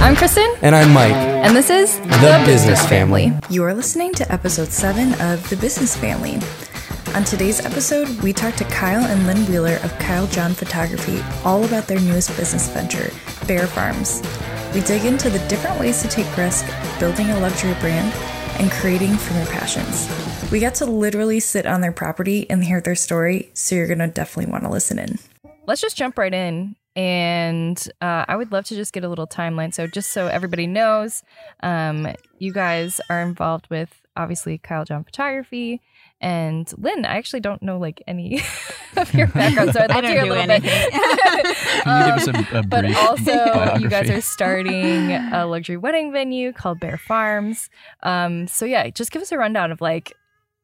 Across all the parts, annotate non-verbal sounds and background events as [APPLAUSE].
I'm Kristen, And I'm Mike. and this is The Business Family. You are listening to episode 7 of The Business Family. On today's episode, we talk to Kyle and Linn Wheeler of Kyle John Photography all about their newest business venture, Baer Farms. We dig into the different ways to take risk, building a luxury brand, and creating from your passions. We got to literally sit on their property and hear their story, so you're going to definitely want to listen in. Let's just jump right in. And uh, I would love to just get a little timeline. So, just so everybody knows, um, you guys are involved with obviously Kyle John Photography. And Linn, I actually don't know like any [LAUGHS] of your background, so [LAUGHS] I'd love to hear a don't little do bit. [LAUGHS] Can you give us a, a but brief also, you guys are starting a luxury wedding venue called Baer Farms. Um, so yeah, just give us a rundown of like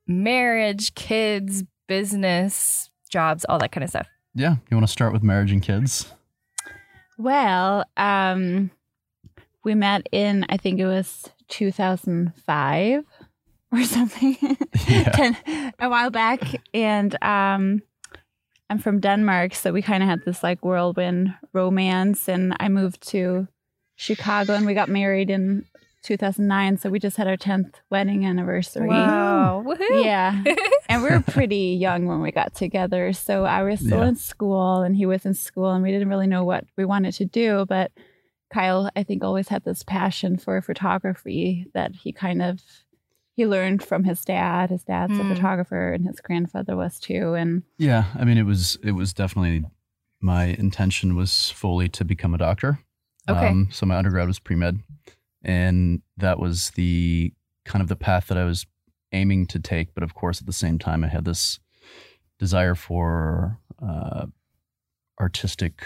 marriage, kids, business, jobs, all that kind of stuff. Yeah, you want to start with marriage and kids? Well, um, we met in I think it was 2005 or [LAUGHS] something, Yeah. Ten- a while back, and um, I'm from Denmark, so we kind of had this like whirlwind romance, and I moved to Chicago, and we got married in 2009, so we just had our 10th wedding anniversary. Wow, woohoo! Yeah. [LAUGHS] and we were pretty young when we got together. So I was still Yeah. in school and he was in school and we didn't really know what we wanted to do. But Kyle, I think, always had this passion for photography that he kind of he learned from his dad. His dad's Mm. a photographer and his grandfather was too. And Yeah, I mean, it was it was definitely my intention was fully to become a doctor. Okay. so my undergrad was pre med, and that was the kind of the path that I was aiming to take. But of course, at the same time, I had this desire for uh, artistic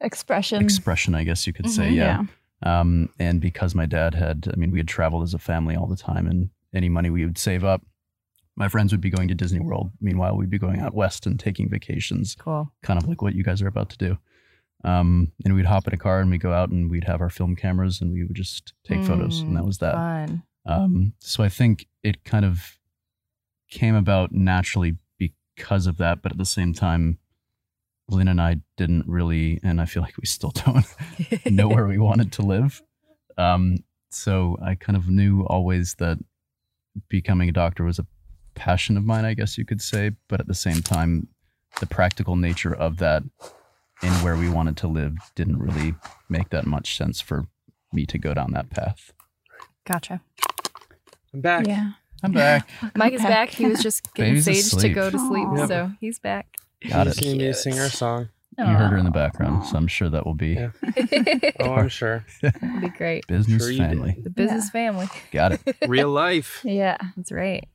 expression. expression, I guess you could say. Mhm. yeah. Um, and because my dad had, I mean, we had traveled as a family all the time, and any money we would save up, my friends would be going to Disney World. Meanwhile, we'd be going out west and taking vacations, Cool. kind of like what you guys are about to do. Um, and we'd hop in a car and we'd go out and we'd have our film cameras and we would just take photos, and that was that. Fun. Um, so I think it kind of came about naturally because of that, but at the same time, Linn and I didn't really, and I feel like we still [LAUGHS] don't [LAUGHS] know where we wanted to live. Um, so I kind of knew always that becoming a doctor was a passion of mine, I guess you could say. But at the same time, the practical nature of that and where we wanted to live didn't really make that much sense for me to go down that path. Gotcha. I'm back. Yeah. I'm back. [LAUGHS] Mike is back. He was just getting Baby's Sage to asleep. go to sleep, Aw. so he's back. Got He's it. gonna be to sing our song. You heard her in the background, so I'm sure that will be Yeah. [LAUGHS] Oh, I'm sure. [LAUGHS] It'd be great. business Sure you did. family. The business family. Got it. Real life. Yeah. That's right.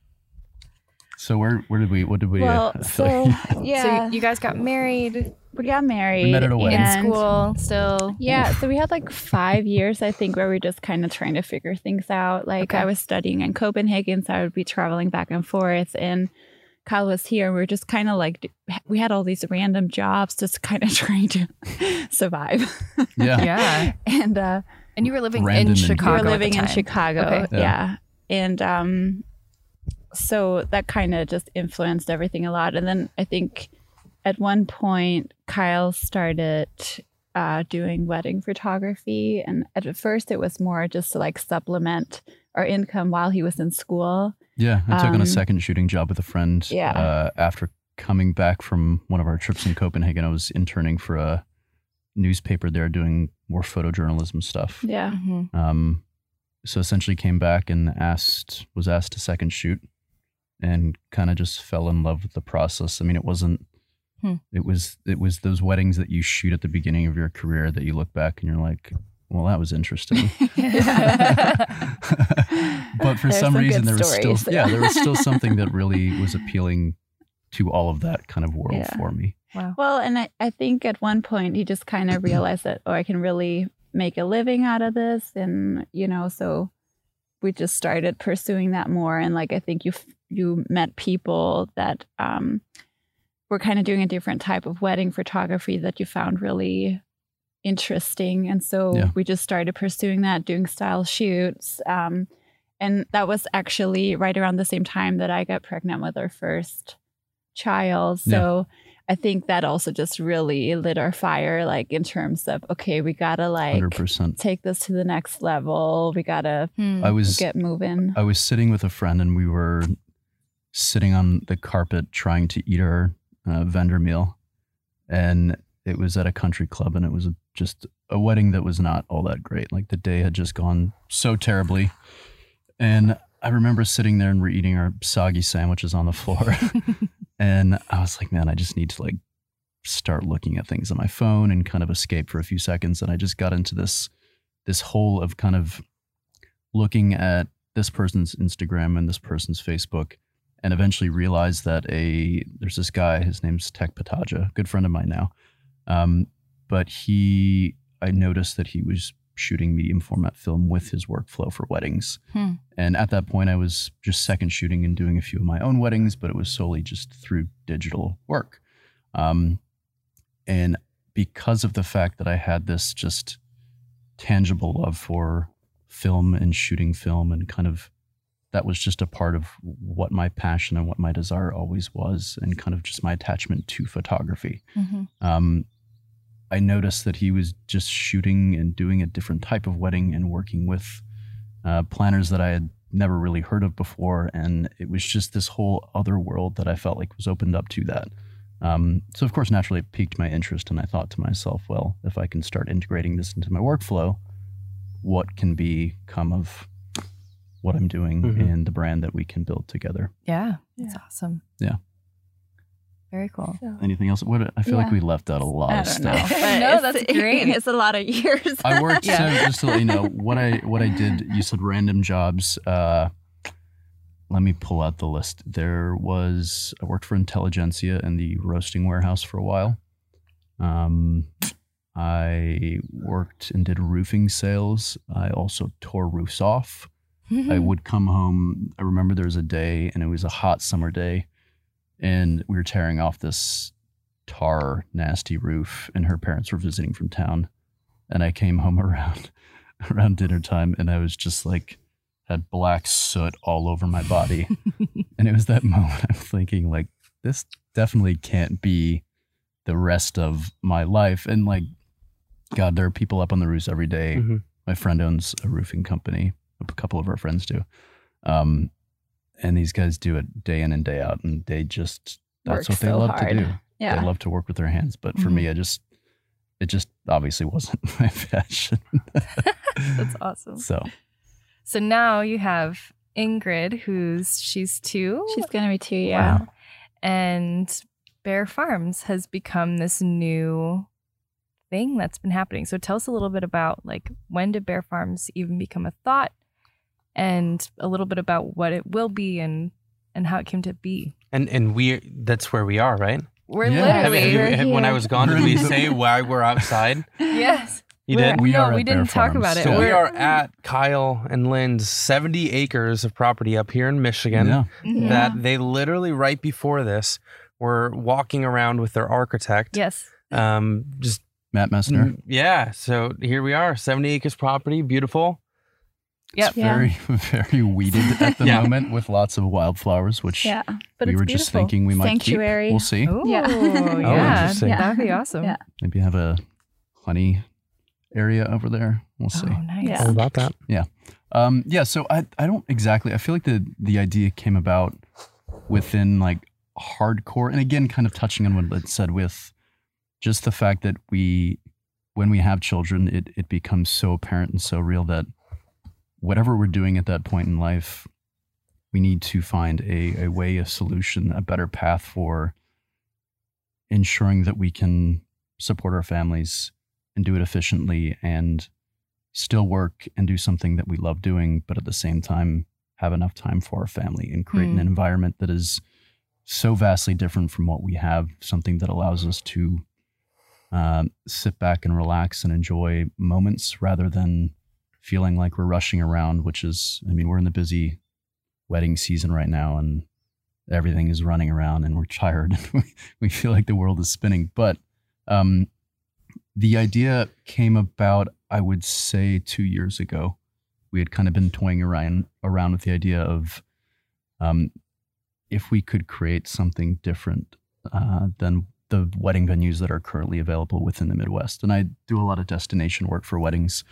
So where where did we what did we? Well, uh, I feel so like- yeah, So you guys got married we got married. We met at a wedding. in school still. Yeah, so we had like five years, I think, where we were just kind of trying to figure things out. Like Okay. I was studying in Copenhagen, so I would be traveling back and forth, and Kyle was here. And we were just kind of like, we had all these random jobs, just [LAUGHS] kind of trying to survive. yeah. Yeah. [LAUGHS] and uh, And you were living Random in Chicago. we at were the living in time. Chicago. Okay. Yeah. Yeah. And um, so that kind of just influenced everything a lot. And then I think at one point, Kyle started uh, doing wedding photography. And at first, it was more just to like supplement our income while he was in school. Yeah, I took on Um, a second shooting job with a friend. Yeah. Uh, after coming back from one of our trips in Copenhagen, I was interning for a newspaper there doing more photojournalism stuff. Yeah. Mhm. Um, so essentially came back and asked, was asked to second shoot and kind of just fell in love with the process. I mean, it wasn't, Hmm. it was, it was those weddings that you shoot at the beginning of your career that you look back and you're like, well, that was interesting. [LAUGHS] [LAUGHS] but for There's some some reason good there was stories. still yeah there was still [LAUGHS] something that really was appealing to all of that kind of world Yeah. for me Wow. Well, and I, I think at one point he just kind of [CLEARS THROAT] realized that, oh, I can really make a living out of this. And, you know, so we just started pursuing that more. And like, I think you, you met people that um, were kind of doing a different type of wedding photography that you found really interesting. And so Yeah. we just started pursuing that, doing style shoots. Um, and that was actually right around the same time that I got pregnant with our first child. Yeah. So I think that also just really lit our fire, like in terms of okay, we gotta like Hundred percent. take this to the next level. We gotta Hmm. I was get moving. I was sitting with a friend and we were sitting on the carpet trying to eat our uh, vendor meal, and it was at a country club and it was a, just a wedding that was not all that great. Like the day had just gone so terribly, and I remember sitting there and we're eating our soggy sandwiches on the floor, [LAUGHS] and I was like, man, I just need to like start looking at things on my phone and kind of escape for a few seconds, and I just got into this this hole of kind of looking at this person's Instagram and this person's Facebook, and eventually realized that a there's this guy. His name's Tec Petaja, good friend of mine now. Um, but he, I noticed that he was shooting medium format film with his workflow for weddings. Hmm. And at that point, I was just second shooting and doing a few of my own weddings, but it was solely just through digital work. Um, and because of the fact that I had this just tangible love for film and shooting film and kind of that was just a part of what my passion and what my desire always was and kind of just my attachment to photography. Mhm. um, i noticed that he was just shooting and doing a different type of wedding and working with uh, planners that i had never really heard of before. And it was just this whole other world that i felt like was opened up to that. Um, so of course naturally it piqued my interest. And i thought to myself well if i can start integrating this into my workflow what can become of what i'm doing Mhm. and the brand that we can build together Yeah, that's Yeah. awesome. Yeah. Very cool. So, anything else what i feel like we left out a lot of stuff [LAUGHS] No, that's [LAUGHS] great. [LAUGHS] It's a lot of years. I worked Yeah. so just to let you know what I what I did. You said random jobs. Uh, let me pull out the list. There was I worked for Intelligentsia in the roasting warehouse for a while. Um, I worked and did roofing sales. I also tore roofs off. I would come home. I remember there was a day, and it was a hot summer day, and we were tearing off this tar, nasty roof, and her parents were visiting from town, and I came home [LAUGHS] around around dinner time, and I was just like had black soot all over my body, [LAUGHS] and it was that [LAUGHS] moment I'm thinking like this definitely can't be the rest of my life, and like God, there are people up on the roofs every day Mhm. my friend owns a roofing company. A couple of our friends do. Um, and these guys do it day in and day out, and they just that's Work what they so love hard. to do. [LAUGHS] yeah. They love to work with their hands. But for me, I just it just obviously wasn't [LAUGHS] my passion. [LAUGHS] That's awesome. so So now you have Ingrid, who's she's two. She's gonna be two. Yeah. Wow. And Baer Farms has become this new thing that's been happening. So tell us a little bit about like when did Baer Farms even become a thought and a little bit about what it will be and and how it came to be. And and we that's where we are, right? We're Yeah. Have literally you- We're have- when I was gone, did we say why we're outside? [LAUGHS] Yes. You We're- did. We no, are we didn't talk Farms. about it. So we We're- at Kyle and Linn's 70 acres of property up here in Michigan. yeah, Mhm. That they literally right before this were walking around with their architect. Yes. Um, just Matt Messner. mm, yeah. So here we are, 70 acres property, beautiful. Yep. It's very [LAUGHS] very weeded at the [LAUGHS] Yeah. moment with lots of wildflowers, which Yeah. But we it's were beautiful. just thinking we might Sanctuary. keep. We'll see. Ooh, Yeah. [LAUGHS] yeah. interesting. That'd be awesome. Yeah. Maybe have a honey area over there. We'll see. Oh, nice. Yeah. All about that. Um, yeah, so I, I don't exactly I feel like the the idea came about within like hardcore and again kind of touching on what it said with just the fact that we when we have children it it becomes so apparent and so real that whatever we're doing at that point in life we need to find a, a way a solution a better path for ensuring that we can support our families and do it efficiently and still work and do something that we love doing, but at the same time have enough time for our family and create Hmm. an environment that is so vastly different from what we have, something that allows us to um, sit back and relax and enjoy moments rather than feeling like we're rushing around, which is, I mean, we're in the busy wedding season right now and everything is running around and we're tired [LAUGHS] and we, feel like the world is spinning. But um, the idea came about, I would say, two years ago. We had kind of been toying around around with the idea of um, if we could create something different uh, than the wedding venues that are currently available within the Midwest. And I do a lot of destination work for weddings.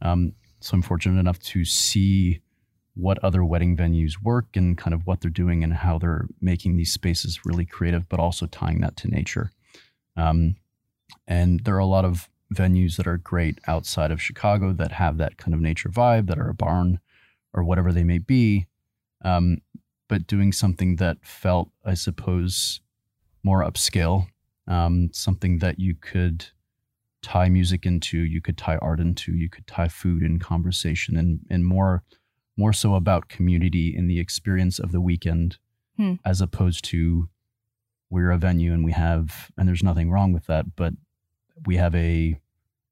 Um, so I'm fortunate enough to see what other wedding venues work and kind of what they're doing and how they're making these spaces really creative, but also tying that to nature. Um, and there are a lot of venues that are great outside of Chicago that have that kind of nature vibe, that are a barn or whatever they may be. Um, but doing something that felt, I suppose, more upscale, um, something that you could tie music into, you could tie art into, you could tie food and conversation, and and more more so about community in the experience of the weekend, Hmm. as opposed to we're a venue and we have and there's nothing wrong with that, but we have a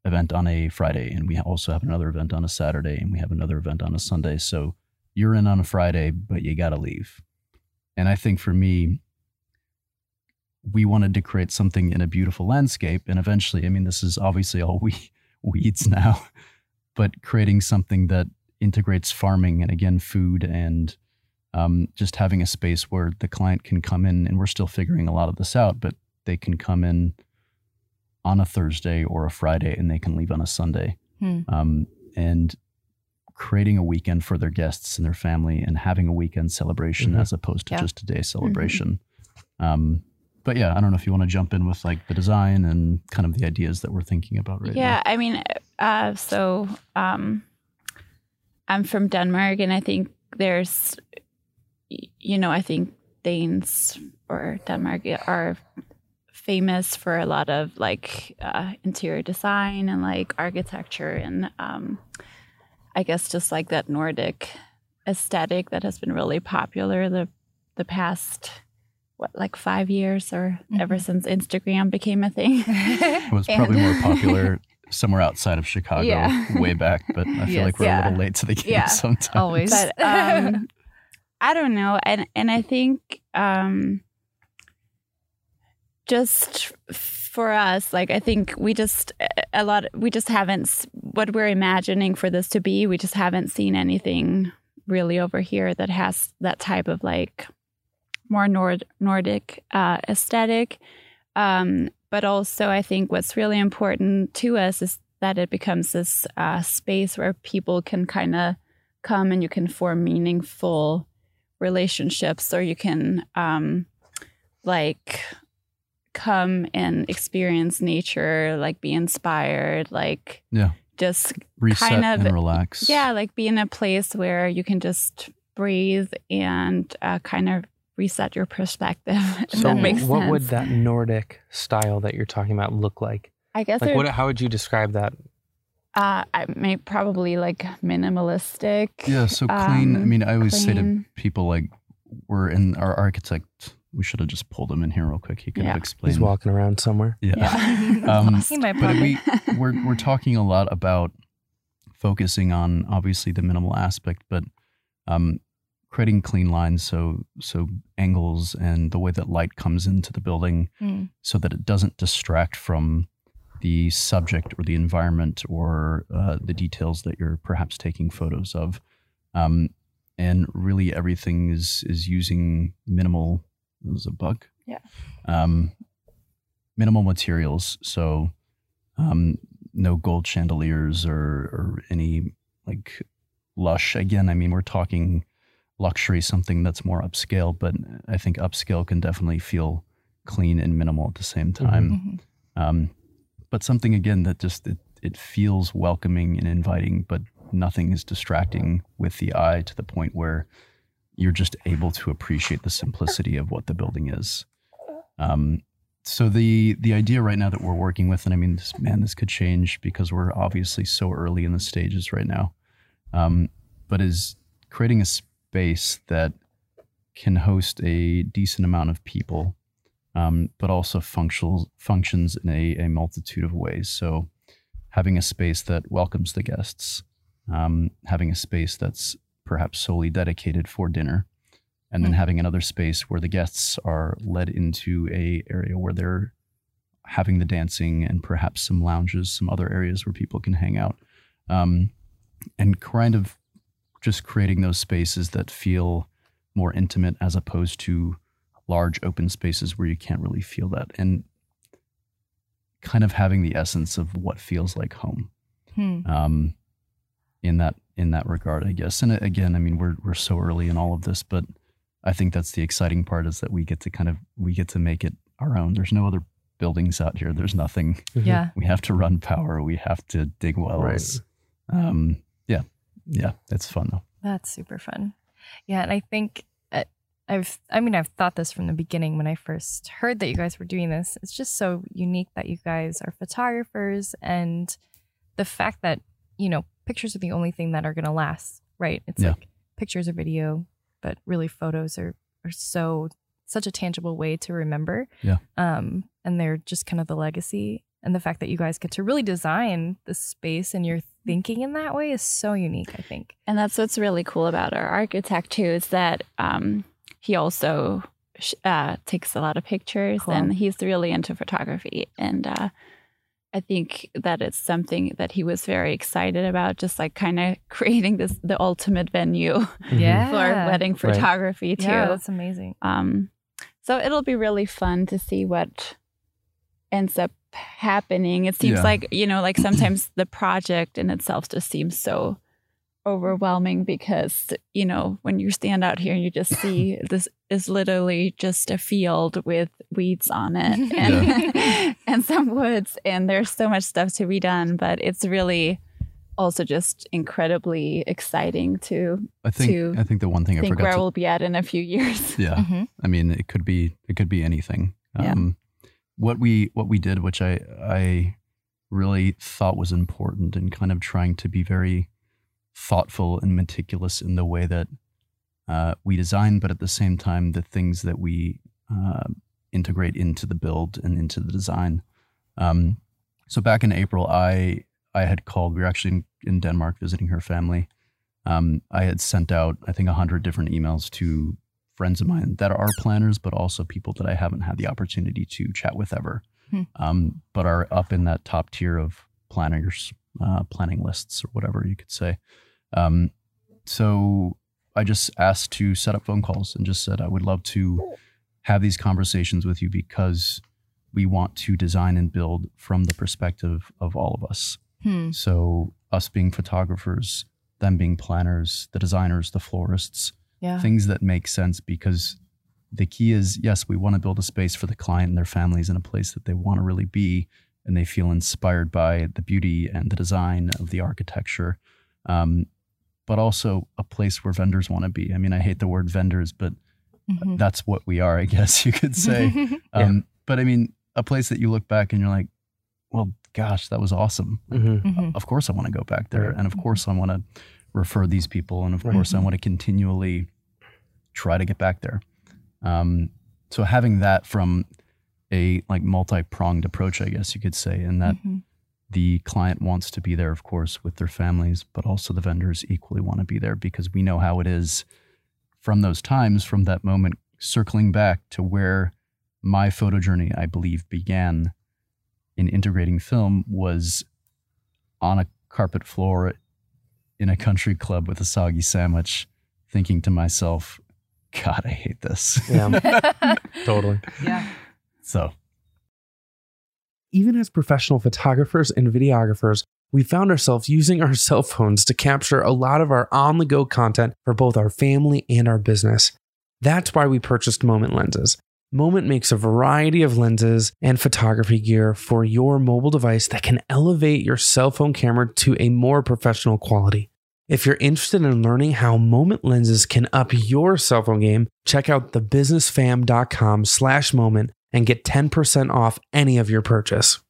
event on a Friday and we also have another event on a Saturday and we have another event on a Sunday. So you're in on a Friday, but you got to leave. And I think for me, we wanted to create something in a beautiful landscape. And eventually, I mean, this is obviously all we [LAUGHS] weeds now, [LAUGHS] but creating something that integrates farming and again, food and um, just having a space where the client can come in and we're still figuring a lot of this out, but they can come in on a Thursday or a Friday and they can leave on a Sunday. Hmm. Um, and creating a weekend for their guests and their family and having a weekend celebration Mhm. as opposed to Yeah. just a day celebration. Um, but yeah, I don't know if you want to jump in with like the design and kind of the ideas that we're thinking about right yeah, I mean, uh, so um, I'm from Denmark, and I think there's, you know, I think Danes or Denmark are famous for a lot of like uh, interior design and like architecture, and um, I guess just like that Nordic aesthetic that has been really popular the the past what like five years or ever Mhm. since Instagram became a thing. [LAUGHS] It was probably more popular somewhere outside of Chicago Yeah. way back, but I feel Yes. like we're a little late to the game Yeah. sometimes. Always. but [LAUGHS] um i don't know and and i think um just for us like i think we just a lot we just haven't what we're imagining for this to be we just haven't seen anything really over here that has that type of like more Nord- nordic uh aesthetic um but also i think what's really important to us is that it becomes this uh, space where people can kind of come and you can form meaningful relationships or you can um like come and experience nature like be inspired like Yeah. just Reset kind of- and relax. yeah like be in a place where you can just breathe and uh, kind of reset your perspective [LAUGHS] if So, that makes what sense would that Nordic style that you're talking about look like? i guess Like, what? How would you describe that? uh i may probably like minimalistic Yeah, so clean. I Um, mean, I always say to people like, we're in our architect. We should have just pulled him in here real quick. He could have Yeah. explained. He's walking around somewhere. Yeah. yeah [LAUGHS] Um, he might but we, [LAUGHS] we're we're talking a lot about focusing on obviously the minimal aspect, but um, creating clean lines. So so angles and the way that light comes into the building, Mm. so that it doesn't distract from the subject or the environment or uh, the details that you're perhaps taking photos of. Um, and really, everything is is using minimal. There's a bug. Yeah. Um, minimal materials. So, um, no gold chandeliers or or any like lush. Again, I mean, we're talking luxury, something that's more upscale. But I think upscale can definitely feel clean and minimal at the same time. Mhm. Um, but something again that just it, it feels welcoming and inviting, but nothing is distracting with the eye to the point where you're just able to appreciate the simplicity of what the building is. Um, so the the idea right now that we're working with, and I mean, this, man, this could change because we're obviously so early in the stages right now, um, but is creating a space that can host a decent amount of people um, but also functions functions in a, a multitude of ways. So, having a space that welcomes the guests, um, having a space that's perhaps solely dedicated for dinner, and then Hmm. having another space where the guests are led into a area where they're having the dancing and perhaps some lounges, some other areas where people can hang out, um, and kind of just creating those spaces that feel more intimate as opposed to large open spaces where you can't really feel that. And kind of having the essence of what feels like home. Hmm. Um, in that in that regard, I guess. And uh, again, I mean, we're we're so early in all of this, but I think that's the exciting part is that we get to kind of we get to make it our own. There's no other buildings out here. There's nothing. Yeah. We have to run power. We have to dig wells. Um, yeah, that's fun though. That's super fun. Yeah, and I think uh, I've I mean I've thought this from the beginning when I first heard that you guys were doing this. It's just so unique that you guys are photographers and the fact that, you know, pictures are the only thing that are going to last, right? It's Yeah. like pictures or video, but really photos are are so such a tangible way to remember. Yeah. Um and they're just kind of the legacy and the fact that you guys get to really design the space and you're thinking in that way is so unique, I think. And that's what's really cool about our architect too is that um, he also sh- uh, takes a lot of pictures Cool. and he's really into photography. And uh, I think that it's something that he was very excited about, just like kind of [LAUGHS] creating this the ultimate venue Mhm. Yeah. [LAUGHS] for wedding Right. photography too. Yeah, that's amazing. Um, so it'll be really fun to see what ends up happening. It seems Yeah. like, you know, like sometimes the project in itself just seems so overwhelming because, you know, when you stand out here and you just see [LAUGHS] this is literally just a field with weeds on it [LAUGHS] and, [LAUGHS] and some woods, and there's so much stuff to be done, but it's really also just incredibly exciting to I think To I think the one thing I forgot where to we'll be at in a few years. yeah. Mhm. I mean, it could be it could be anything. Yeah. What we what we did, which I I really thought was important, and kind of trying to be very thoughtful and meticulous in the way that uh, we design, but at the same time, the things that we uh, integrate into the build and into the design. Um, so back in April, I I had called. We were actually in, in Denmark visiting her family. Um, I had sent out, I think, a hundred different emails to friends of mine that are planners, but also people that I haven't had the opportunity to chat with ever, Hmm. um, but are up in that top tier of planners, uh, planning lists, or whatever you could say. Um, so I just asked to set up phone calls and just said I would love to have these conversations with you because we want to design and build from the perspective of all of us. Hmm. So us being photographers, them being planners, the designers, the florists, Yeah. things that make sense because the key is yes, we want to build a space for the client and their families in a place that they want to really be and they feel inspired by the beauty and the design of the architecture. Um, but also a place where vendors want to be. I mean, I hate the word vendors, but Mhm. that's what we are, I guess [LAUGHS] you could say. [LAUGHS] Um, But I mean, a place that you look back and you're like, well, gosh, that was awesome. Mhm. Mhm. Of course, I want to go back there. Right. And of course, I want to refer these people. And of Right. course, I want to continually try to get back there. Um, so having that from a like multi-pronged approach, I guess you could say, and that Mhm. the client wants to be there, of course, with their families, but also the vendors equally want to be there because we know how it is from those times, from that moment, circling back to where my photo journey, I believe, began in integrating film was on a carpet floor in a country club with a soggy sandwich, thinking to myself, God, I hate this. Yeah, [LAUGHS] [LAUGHS] totally. yeah. so, Even as professional photographers and videographers, we found ourselves using our cell phones to capture a lot of our on the go content for both our family and our business. That's why we purchased Moment Lenses. Moment makes a variety of lenses and photography gear for your mobile device that can elevate your cell phone camera to a more professional quality. If you're interested in learning how Moment lenses can up your cell phone game, check out thebusinessfam.com slash moment and get 10% off any of your purchase.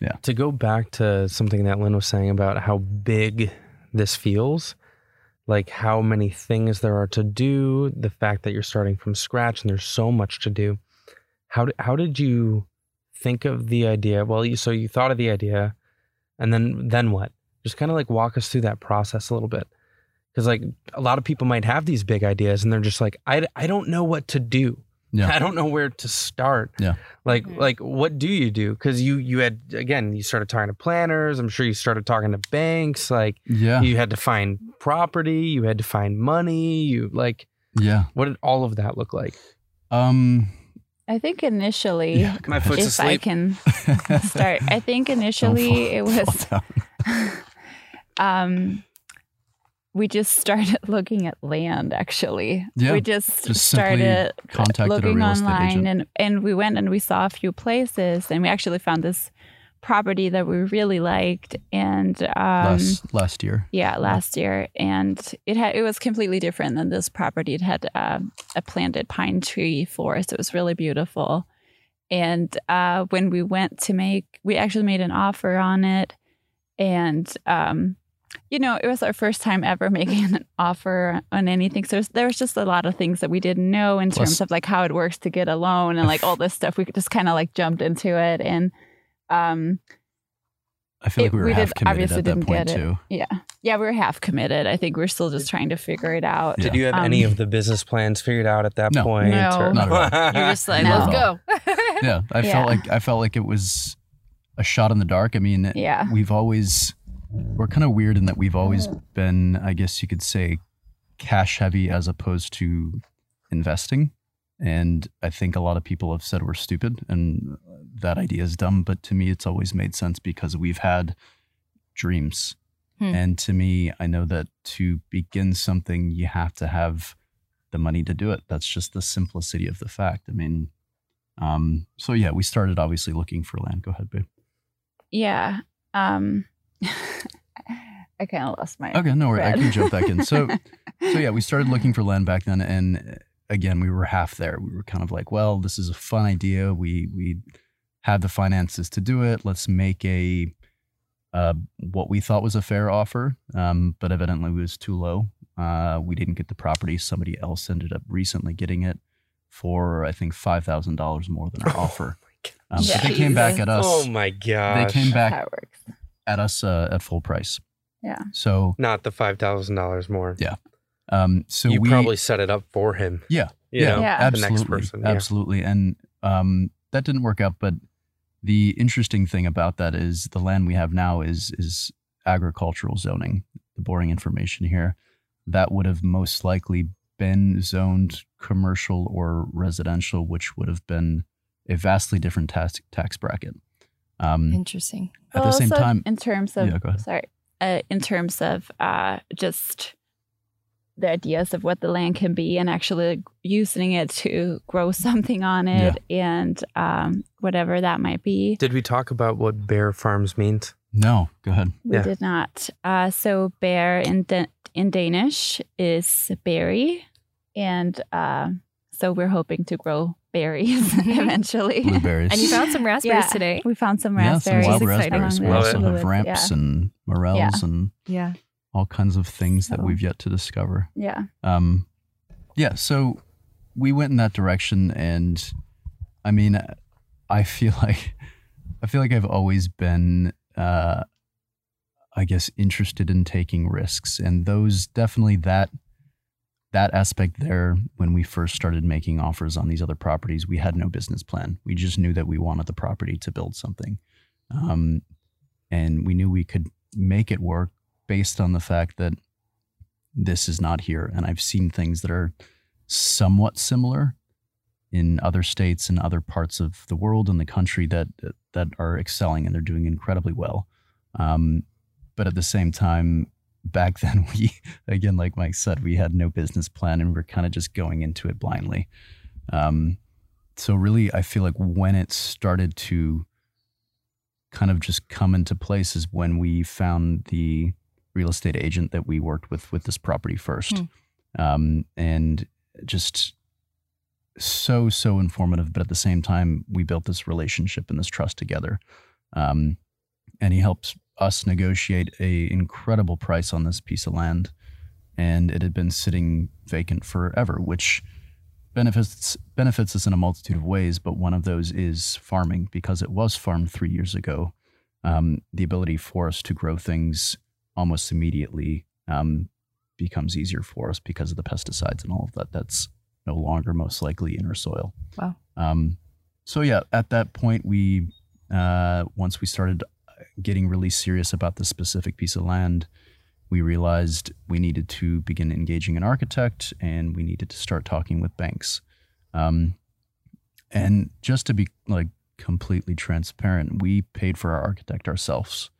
Yeah. To go back to something that Linn was saying about how big this feels, like how many things there are to do, the fact that you're starting from scratch and there's so much to do. How did, how did you think of the idea? Well, you, so you thought of the idea and then then what? Just kind of like walk us through that process a little bit. Cuz like a lot of people might have these big ideas and they're just like I I don't know what to do. Yeah. [LAUGHS] I don't know where to start. Yeah. Like Mhm. like what do you do? Cuz you you had again, you started talking to planners, I'm sure you started talking to banks, like yeah. you had to find property, you had to find money, you like yeah. what did all of that look like? Um, I think initially, Yeah, My foot's if I can start, I think [LAUGHS] initially it was fall down. [LAUGHS] um we just started [LAUGHS] looking at land actually. Yeah, we just, just started looking online and and we went and we saw a few places and we actually found this property that we really liked and um last last year. yeah last year. And it had it was completely different than this property. It had uh, a planted pine tree forest. It was really beautiful. And uh, when we went to make we actually made an offer on it. And um, you know it was our first time ever [LAUGHS] making an offer on anything so there was just a lot of things that we didn't know in Plus- terms of like how it works to get a loan and like all this stuff we just kind of like jumped into it and um I feel like we were we half did- committed obviously at that didn't point get it. too. yeah yeah we were half committed i think we're still just trying to figure it out Yeah. Did you have Um, any of the business plans figured out at that No. point? No. or- Not at all. [LAUGHS] You're just like, No. let's go. Yeah, I Yeah. felt like I felt like it was a shot in the dark. I mean, yeah we've always we're kind of weird in that we've always been, I guess you could say, cash heavy as opposed to investing. And I think a lot of people have said we're stupid and that idea is dumb. But to me, it's always made sense because we've had dreams. Hmm. And to me, I know that to begin something, you have to have the money to do it. That's just the simplicity of the fact. I mean, um, so yeah, we started obviously looking for land. Go ahead, babe. yeah um [LAUGHS] i kind of lost my Okay, no worries. I can jump back in. So, [LAUGHS] so yeah, we started looking for land back then, and uh, again, we were half there. We were kind of like, well, this is a fun idea. We we had the finances to do it. Let's make a uh, what we thought was a fair offer, um, but evidently it was too low. Uh, we didn't get the property. Somebody else ended up recently getting it for I think five thousand dollars more than our [LAUGHS] offer. Um, Yeah. So they came back at us. Oh my god! they came back how works at us uh, at full price. Yeah. So Not the five thousand dollars more. Yeah. Um, so you we probably set it up for him. Yeah. You yeah, know, Yeah. the absolutely, next person. yeah. absolutely, and um, that didn't work out. But the interesting thing about that is the land we have now is is agricultural zoning. The boring information here that would have most likely been zoned commercial or residential, which would have been a vastly different tax tax bracket. Um, Interesting. at the same also time, in terms of Yeah, sorry uh, in terms of uh, just the ideas of what the land can be and actually using it to grow [LAUGHS] something on it and um, whatever that might be Did we talk about what Baer Farms means? no, go ahead. we Yeah. did not uh, so bear in, da- in danish is berry and uh, so we're hoping to grow berries [LAUGHS] eventually Blueberries. And you found some raspberries Yeah. today. we found some raspberries. yeah, some raspberries wild raspberries. We also have With- ramps and morels and Yeah. all kinds of things that we've yet to discover. yeah Um, yeah, so we went in that direction, and I mean, I feel [LAUGHS] like I feel like I've always been, uh, I guess, interested in taking risks, and those definitely that that aspect there. When we first started making offers on these other properties, we had no business plan. We just knew that we wanted the property to build something, um, and we knew we could make it work based on the fact that this is not here. And I've seen things that are somewhat similar in other states and other parts of the world and the country that that are excelling and they're doing incredibly well. Um, but at the same time, back then [LAUGHS] we again, like Mike said, we had no business plan and we are kind of just going into it blindly. Um, so really, I feel like when it started to kind of just come into place is when we found the real estate agent that we worked with with this property first, um, and just so so informative. But at the same time, we built this relationship and this trust together, um, and he helped us negotiate a incredible price on this piece of land, and it had been sitting vacant forever, which benefits benefits us in a multitude of ways. But one of those is farming because it was farmed three years ago. Um, the ability for us to grow things almost immediately um, becomes easier for us because of the pesticides and all of that. That's no longer most likely in our soil. Wow. Um, so yeah, at that point, we uh, once we started getting really serious about this specific piece of land, we realized we needed to begin engaging an architect and we needed to start talking with banks. Um, And just to be like completely transparent, we paid for our architect ourselves.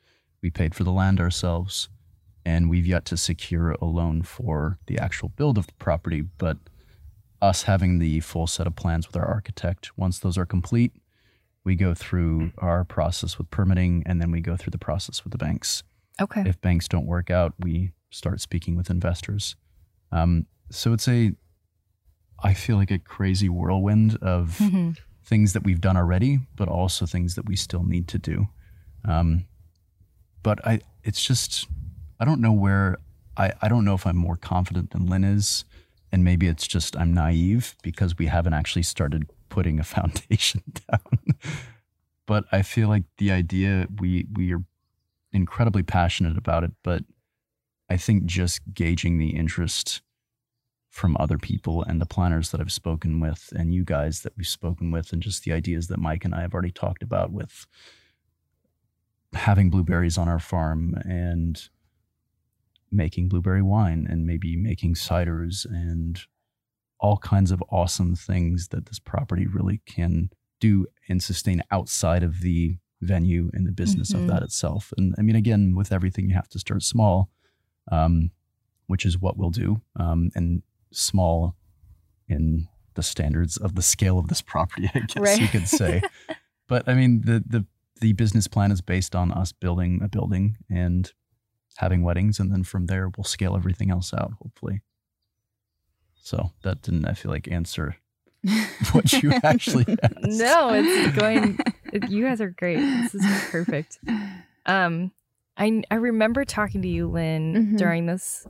We paid for the land ourselves, and we've yet to secure a loan for the actual build of the property. But us having the full set of plans with our architect, once those are complete, we go through our process with permitting and then we go through the process with the banks. Okay. If banks don't work out, we start speaking with investors. Um, so it's a, I feel like a crazy whirlwind of Mhm. things that we've done already, but also things that we still need to do. Um, but I, it's just, I don't know where, I, I don't know if I'm more confident than Linn is. And maybe it's just I'm naive because we haven't actually started putting a foundation [LAUGHS] down. but I feel like the idea, we, we are incredibly passionate about it, but I think just gauging the interest from other people and the planners that I've spoken with and you guys that we've spoken with and just the ideas that Mike and I have already talked about with having blueberries on our farm and making blueberry wine and maybe making ciders and all kinds of awesome things that this property really can do and sustain outside of the venue and the business Mhm. of that itself. And I mean, again, with everything, you have to start small, um, which is what we'll do. Um, and small in the standards of the scale of this property, I guess you could say. [LAUGHS] but I mean, the, the, the business plan is based on us building a building and having weddings. And then from there, we'll scale everything else out, hopefully. So that didn't, I feel like, answer [LAUGHS] what you actually [LAUGHS] asked. No, it's going. [LAUGHS] it- you guys are great. This is perfect. Um, I I remember talking to you, Linn, Mhm. during this.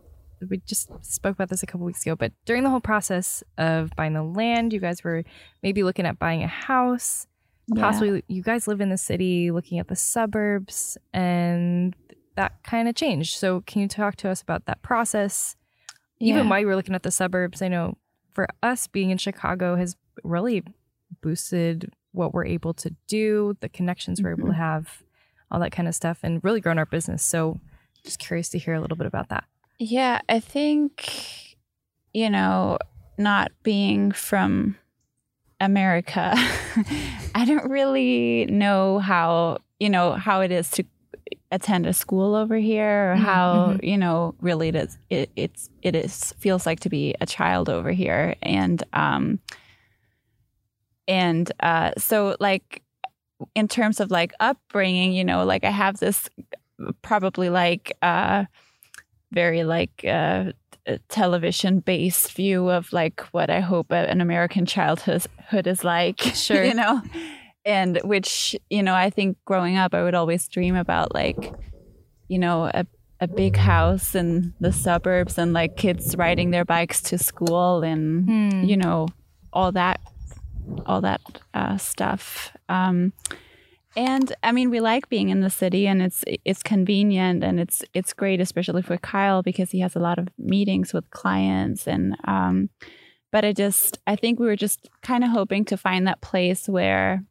We just spoke about this a couple weeks ago, but during the whole process of buying the land, you guys were maybe looking at buying a house. Yeah. Possibly, you guys live in the city, looking at the suburbs, and that kind of changed. So, can you talk to us about that process? Even Yeah. while you were looking at the suburbs, I know for us being in Chicago has really boosted what we're able to do, the connections we're able to mm-hmm. have, all that kind of stuff, and really grown our business. So just curious to hear a little bit about that. Yeah, I think, you know, not being from America, [LAUGHS] I don't really know how, you know, how it is to attend a school over here or Mhm, how, you know, really it is it, it's it is feels like to be a child over here. And um and uh so like in terms of like upbringing, you know, like I have this probably like uh very like uh television based view of like what I hope an American childhood is like. [LAUGHS] Sure. you know, and which you know I think growing up I would always dream about like you know a a big house in the suburbs and like kids riding their bikes to school and Hmm. you know all that all that uh, stuff um and i mean we like being in the city and it's it's convenient and it's it's great especially for kyle because he has a lot of meetings with clients and um but i just i think we were just kind of hoping to find that place where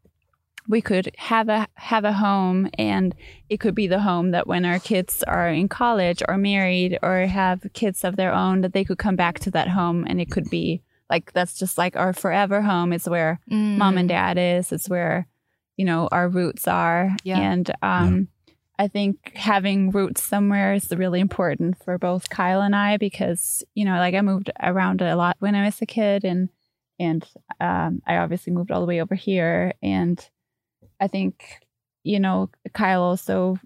we could have a have a home and it could be the home that when our kids are in college or married or have kids of their own that they could come back to that home and it could be like that's just like our forever home. It's where Mm. mom and dad is. It's where you know our roots are. Yeah. and um i think having roots somewhere is really important for both kyle and i because you know like i moved around a lot when i was a kid and and um, i obviously moved all the way over here. And i think you know kyle also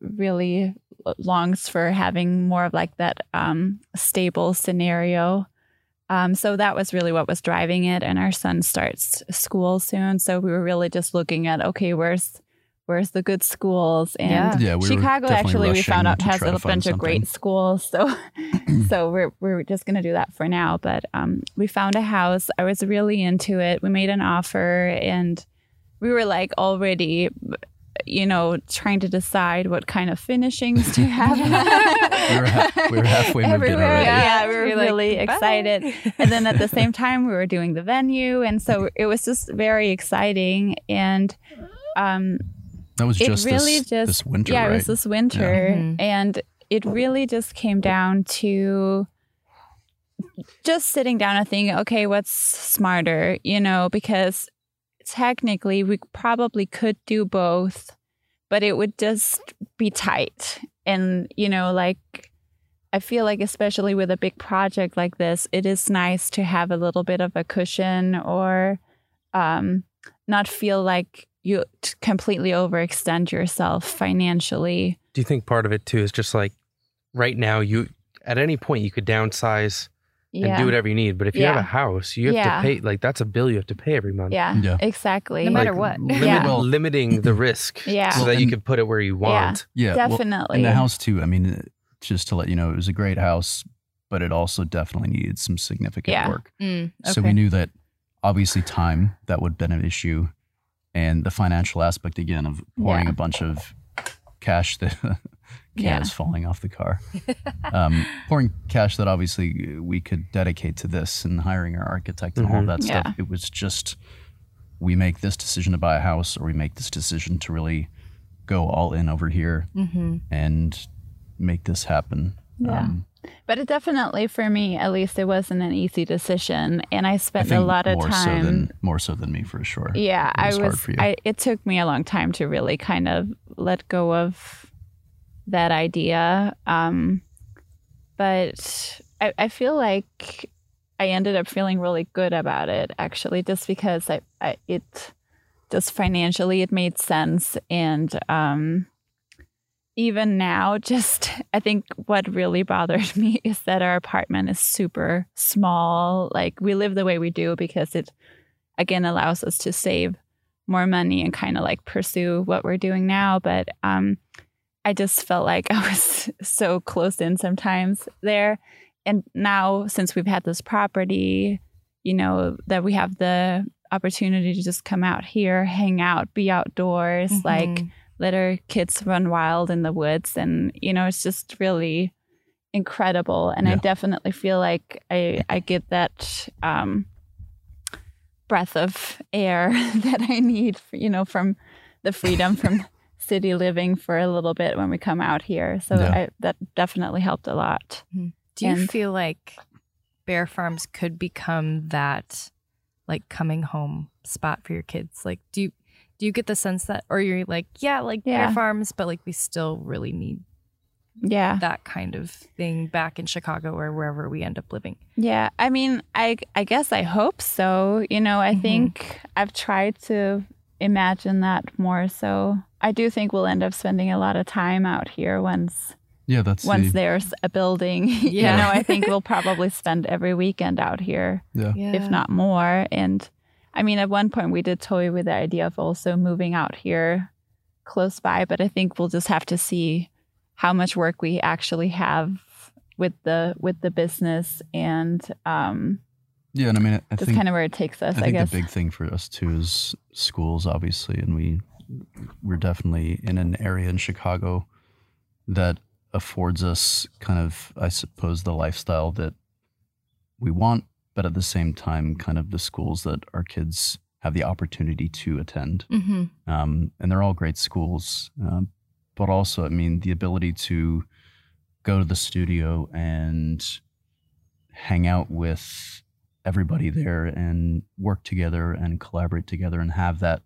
really longs for having more of like that um, stable scenario um, so that was really what was driving it. And our son starts school soon, so we were really just looking at okay, where's where's the good schools? And Yeah. Yeah, we Chicago actually we found out has a find bunch of great schools. So [CLEARS THROAT] so we're we're just gonna do that for now. But um, we found a house. I was really into it. We made an offer, and we were like already. You know, trying to decide what kind of finishings to have. We [LAUGHS] were ha- we were halfway moved in Everywhere, already. Yeah, we were You're like, really "Bye." excited and then at the same time we were doing the venue and so it was just very exciting and um That was it just really this, just this winter, yeah right? it was this winter Mhm. and it really just came down to just sitting down and thinking okay what's smarter you know because technically we probably could do both, but it would just be tight. And, you know, like I feel like, especially with a big project like this, it is nice to have a little bit of a cushion or um, not feel like you completely overextend yourself financially. Do you think part of it too is just like right now you at any point you could downsize and do whatever you need, but if you have a house, you have Yeah. to pay like that's a bill you have to pay every month. Yeah, Yeah. exactly. No matter Like, what. limit- Yeah. Well- limiting the risk [LAUGHS] Yeah. so Well, that you and- can put it where you want. Yeah, well, Definitely. in the house too. I mean, uh, just to let you know, it was a great house, but it also definitely needed some significant Yeah. work. Mm, So we knew that obviously time that would have been an issue, and the financial aspect again of pouring Yeah. a bunch of cash [LAUGHS] that Yeah. cans falling off the car, [LAUGHS] um, pouring cash that obviously we could dedicate to this and hiring our architect and all Mhm. that Yeah. stuff. It was just we make this decision to buy a house, or we make this decision to really go all in over here hmm and make this happen. Yeah. Um, But it definitely, for me at least, it wasn't an easy decision, and I I spent think a lot of more time. so than more so than me for sure. yeah, It I was hard for you. I, it took me a long time to really kind of let go of that idea. Um, but I, I feel like I ended up feeling really good about it, actually, just because I, I it just financially it made sense, and um, even now, [LAUGHS] just I think what really bothered [LAUGHS] me is that our apartment is super small. Like we live the way we do because it again allows us to save more money and kind of like pursue what we're doing now. But um I just felt like I [LAUGHS] was so close in sometimes there. And now since we've had this property, you know, that we have the opportunity to just come out here, hang out, be outdoors, like Mhm. let our kids run wild in the woods and you know it's just really incredible and i definitely feel like i i get that um breath of air [LAUGHS] that i need for, you know from the freedom from city living for a little bit when we come out here so Yeah. I, that definitely helped a lot Do you And- feel like Baer Farms could become that like coming home spot for your kids? Like do you do you get the sense that or you're like, yeah, like Yeah. Baer Farms, but like we still really need yeah that kind of thing back in Chicago or wherever we end up living. Yeah, I mean, I I guess I hope so. You know, I Mhm. think I've tried to imagine that more. So I do think we'll end up spending a lot of time out here once yeah, that's once the, there's a building. [LAUGHS] Yeah. you know, I think we'll probably spend every weekend out here, yeah. Yeah. if not more. And I mean, at one point we did toy with the idea of also moving out here close by, but I think we'll just have to see how much work we actually have with the with the business and um Yeah, and I mean, I- I think kind of where it takes us, I I, think guess. the big thing for us too is schools, obviously, and we we're definitely in an area in Chicago that affords us kind of, I suppose, the lifestyle that we want, but at the same time, kind of the schools that our kids have the opportunity to attend. hmm um, and they're all great schools. Um, but also, I mean, the ability to go to the studio and hang out with everybody there and work together and collaborate together and have that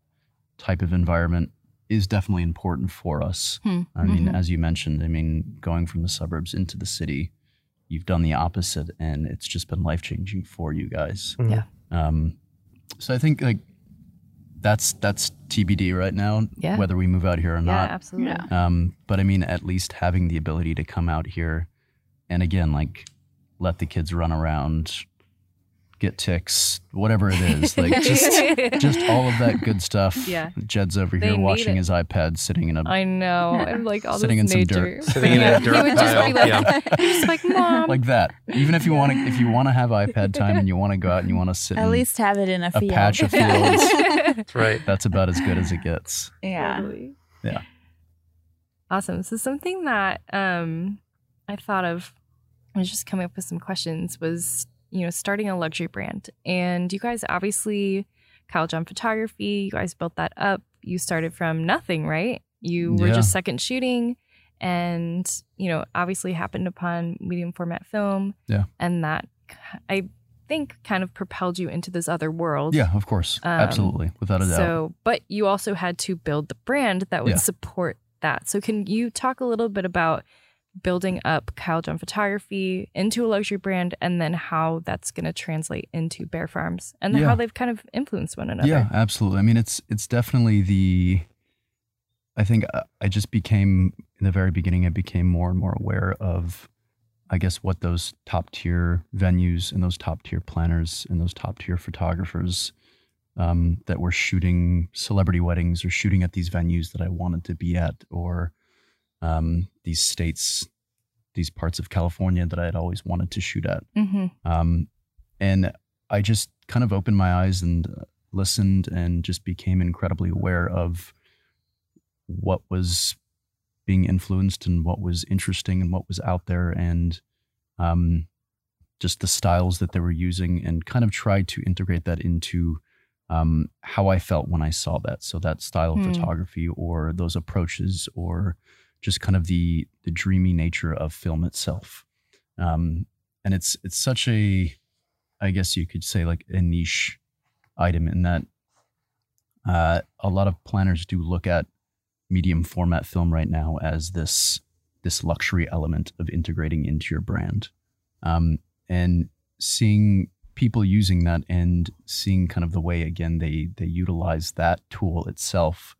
type of environment is definitely important for us. Hmm. I mean, Mhm. as you mentioned, I mean, going from the suburbs into the city, you've done the opposite, and it's just been life changing for you guys. Mhm. Yeah. Um, so I think like that's that's TBD right now, Yeah. whether we move out here or Yeah, not. absolutely. Yeah. Um, but I mean, at least having the ability to come out here, and again, like let the kids run around, get ticks, whatever it is, like [LAUGHS] just just all of that good stuff. Yeah. Jed's over They here need watching it. his iPad, sitting in a I know. [LAUGHS] I'm like all Sitting this in some nature. dirt. Sitting in a Yeah. dirt [LAUGHS] He would just pile, be like, yeah. just like, Mom. like that. Even if you want to, if you want to have iPad time and you want to go out and you want to sit At in least have it in a a field. patch of fields, That's right. that's about as good as it gets. yeah. Totally. Yeah. Awesome. So something that um I thought of I was just coming up with some questions was, you know, starting a luxury brand. And you guys obviously Kyle John Photography, you guys built that up. You started from nothing, right? You were Yeah. just second shooting and, you know, obviously happened upon medium format film. Yeah. And that I think kind of propelled you into this other world. Yeah, of course. Um, Absolutely. Without a doubt. So, but you also had to build the brand that would Yeah. support that. So, can you talk a little bit about building up Kyle John Photography into a luxury brand and then how that's going to translate into Baer Farms and Yeah. how they've kind of influenced one another? Yeah, absolutely. I mean, it's it's definitely the. I think I- I just became in the very beginning. I became more and more aware of, I guess, what those top tier venues and those top tier planners and those top tier photographers um, that were shooting celebrity weddings or shooting at these venues that I wanted to be at, or um, these states, these parts of California that I had always wanted to shoot at. Mm-hmm. Um, and I just kind of opened my eyes and uh, listened and just became incredibly aware of what was being influenced and what was interesting and what was out there and um, just the styles that they were using and kind of tried to integrate that into um, how I felt when I saw that. So that style of Hmm. photography or those approaches or just kind of the the dreamy nature of film itself. Um, and it's it's such a I guess you could say like a niche item in that uh, a lot of planners do look at medium format film right now as this this luxury element of integrating into your brand, um, and seeing people using that and seeing kind of the way again they they utilize that tool itself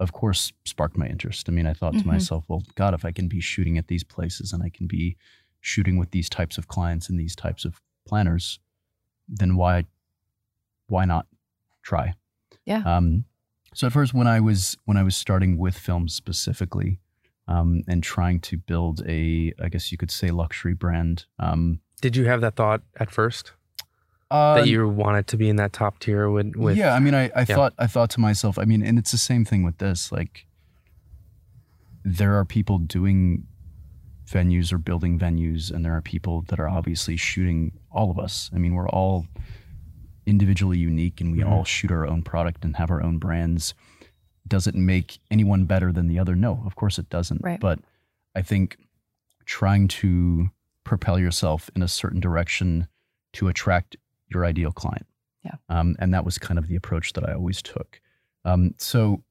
of course sparked my interest i mean i thought Mhm. to myself well god if i can be shooting at these places and i can be shooting with these types of clients and these types of planners then why why not try Yeah. um so at first when i was when i was starting with film specifically um and trying to build a i guess you could say luxury brand um Did you have that thought at first uh, that you wanted to be in that top tier with? with yeah, I mean, I, I Yeah. thought I thought to myself, I mean, and it's the same thing with this. Like, there are people doing venues or building venues, and there are people that are obviously shooting all of us. I mean, we're all individually unique, and we Mhm. all shoot our own product and have our own brands. Does it make anyone better than the other? No, of course it doesn't. Right. But I think trying to propel yourself in a certain direction to attract your ideal client. Yeah. Um, and that was kind of the approach that I always took. Um, so,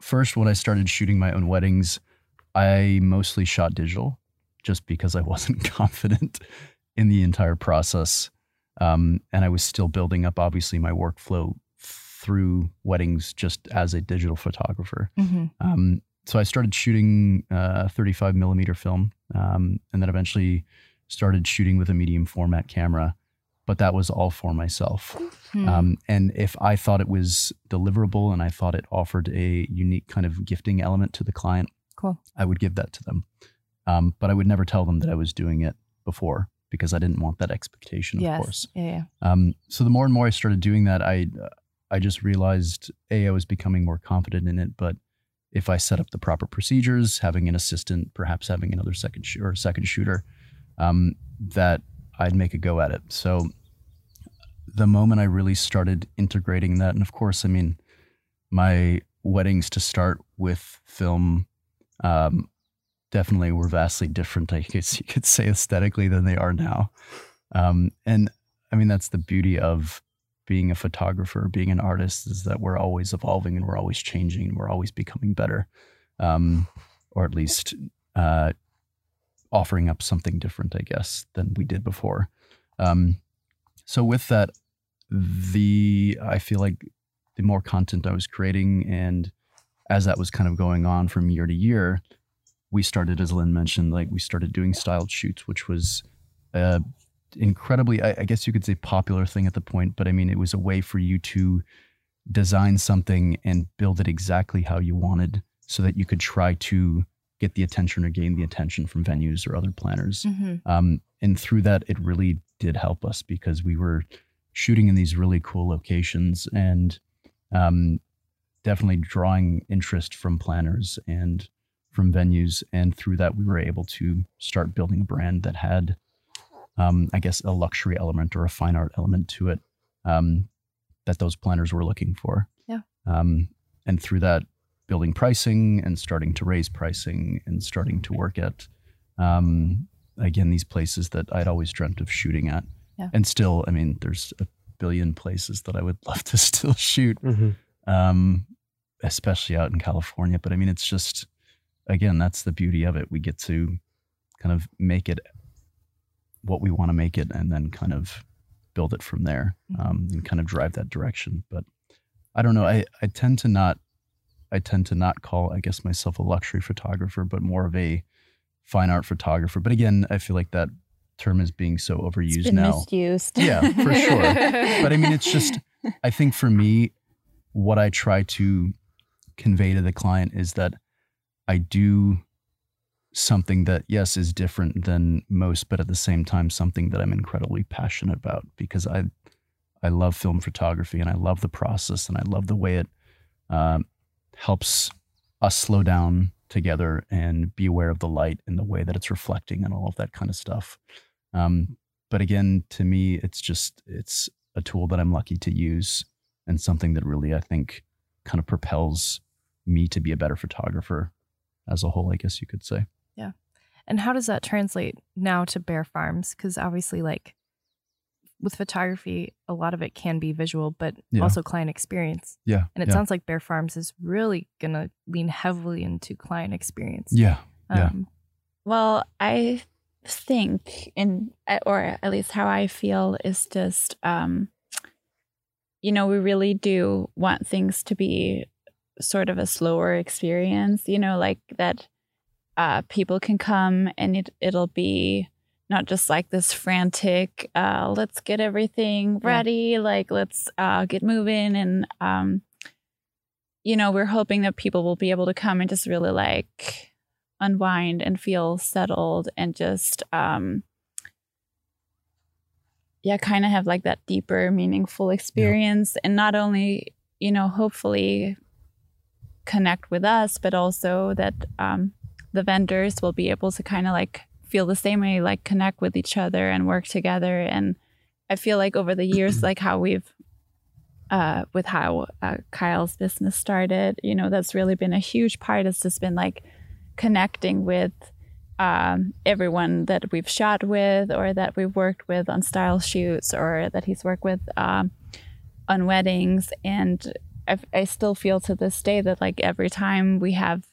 first, when I started shooting my own weddings, I mostly shot digital just because I [LAUGHS] wasn't confident in the entire process. Um, and I was still building up, obviously, my workflow through weddings just as a digital photographer. Mm-hmm. Um, so I started shooting uh, 35 millimeter film, um, and then eventually started shooting with a medium format camera. But that was all for myself. Hmm. Um, and if I thought it was deliverable and I thought it offered a unique kind of gifting element to the client, Cool. I would give that to them. Um, but I would never tell them that I was doing it before because I didn't want that expectation, of course. Yeah. yeah. Um, so the more and more I started doing that, I I just realized a I was becoming more confident in it. But if I set up the proper procedures, having an assistant, perhaps having another second sh- or second shooter, um, that I'd make a go at it. So the moment I really started integrating that, and of course, I mean, my weddings to start with film um, definitely were vastly different. I guess you could say aesthetically than they are now. Um, and I mean, that's the beauty of being a photographer, being an artist, is that we're always evolving and we're always changing and we're always becoming better, um, or at least uh, offering up something different, I guess, than we did before. Um, so with that, the I feel like the more content I was creating, and as that was kind of going on from year to year, we started, as Linn mentioned, like we started doing styled shoots, which was uh, incredibly, I, I guess you could say, popular thing at the point. But I mean, it was a way for you to design something and build it exactly how you wanted, so that you could try to get the attention or gain the attention from venues or other planners. Mm-hmm. Um, and through that, it really did help us because we were shooting in these really cool locations and um, definitely drawing interest from planners and from venues. And through that, we were able to start building a brand that had, um, I guess, a luxury element or a fine art element to it um, that those planners were looking for. Yeah. Um, and through that, building pricing and starting to raise pricing and starting to work at um, again these places that I'd always dreamt of shooting at, Yeah. And still, I mean, there's a billion places that I would [LAUGHS] love to still shoot, Mhm. um, especially out in California. But I mean, it's just, again, that's the beauty of it. We get to kind of make it what we want to make it and then kind of build it from there Mhm. um, and kind of drive that direction. But I don't know. I, I tend to not, I tend to not call, I guess, myself a luxury photographer, but more of a fine art photographer. But again, I feel like that term is being so overused now. misused. Yeah, for sure. but I mean, it's just, [LAUGHS] I think for me, what I try to convey to the client is that I do something that, yes, is different than most, but at the same time, something that I'm incredibly passionate about because I, I love film photography and I love the process and I love the way it um, helps us slow down together and be aware of the light and the way that it's reflecting and all of that kind of stuff. Um, but again, to me, it's just it's a tool that I'm lucky to use and something that really I think kind of propels me to be a better photographer as a whole, I guess you could say. Yeah. And how does that translate now to Baer Farms? Because obviously, like with photography, a lot of it can be visual, but Yeah. also client experience. Yeah. And it yeah. sounds like Baer Farms is really going to lean heavily into client experience. yeah. yeah. Um, Well, I think, in or at least how I feel, is just, um, you know, we really do want things to be sort of a slower experience. You know, like that uh, people can come and it it'll be not just like this frantic. Uh, let's get everything Yeah. ready. Like let's uh, get moving and. Um, you know, we're hoping that people will be able to come and just really like unwind and feel settled and just um yeah kind of have like that deeper meaningful experience and not only you know hopefully connect with us but also that um the vendors will be able to kind of like feel the same way like connect with each other and work together and i feel like over the years like how we've uh, with how uh, Kyle's business started, you know, that's really been a huge part. It's just been like connecting with um, everyone that we've shot with or that we've worked with on style shoots or that he's worked with um, on weddings. And I, I still feel to this day that like every time we have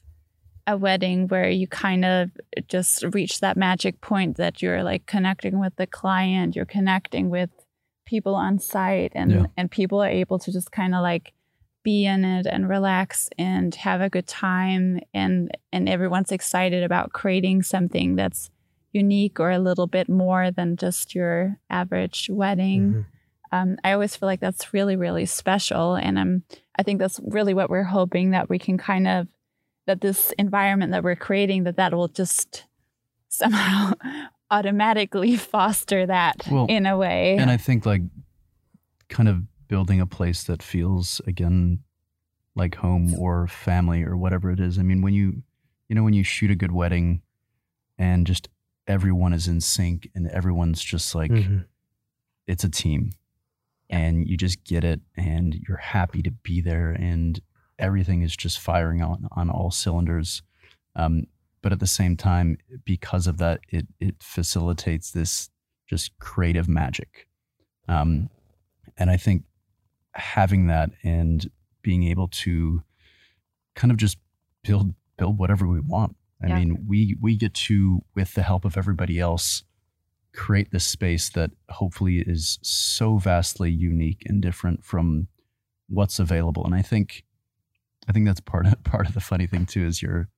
a wedding where you kind of just reach that magic point that you're like connecting with the client, you're connecting with people on site and Yeah. and people are able to just kind of like be in it and relax and have a good time and and everyone's excited about creating something that's unique or a little bit more than just your average wedding Mhm. um, I always feel like that's really, really special. And um, I think that's really what we're hoping that we can kind of, that this environment that we're creating, that that will just somehow [LAUGHS] automatically [LAUGHS] foster that Well, in a way. And I think like kind of building a place that feels again like home or family or whatever it is. I mean, when you you know when you shoot a good wedding and just everyone is in sync and everyone's just like Mhm. it's a team and you just get it and you're happy to be there and everything is just firing on on all cylinders. Um, but at the same time because of that it it facilitates this just creative magic. Um, and i think having that and being able to kind of just build build whatever we want. I Yeah. mean we we get to with the help of everybody else create this space that hopefully is so vastly unique and different from what's available. And i think i think that's part of [LAUGHS] part of the funny thing too is you're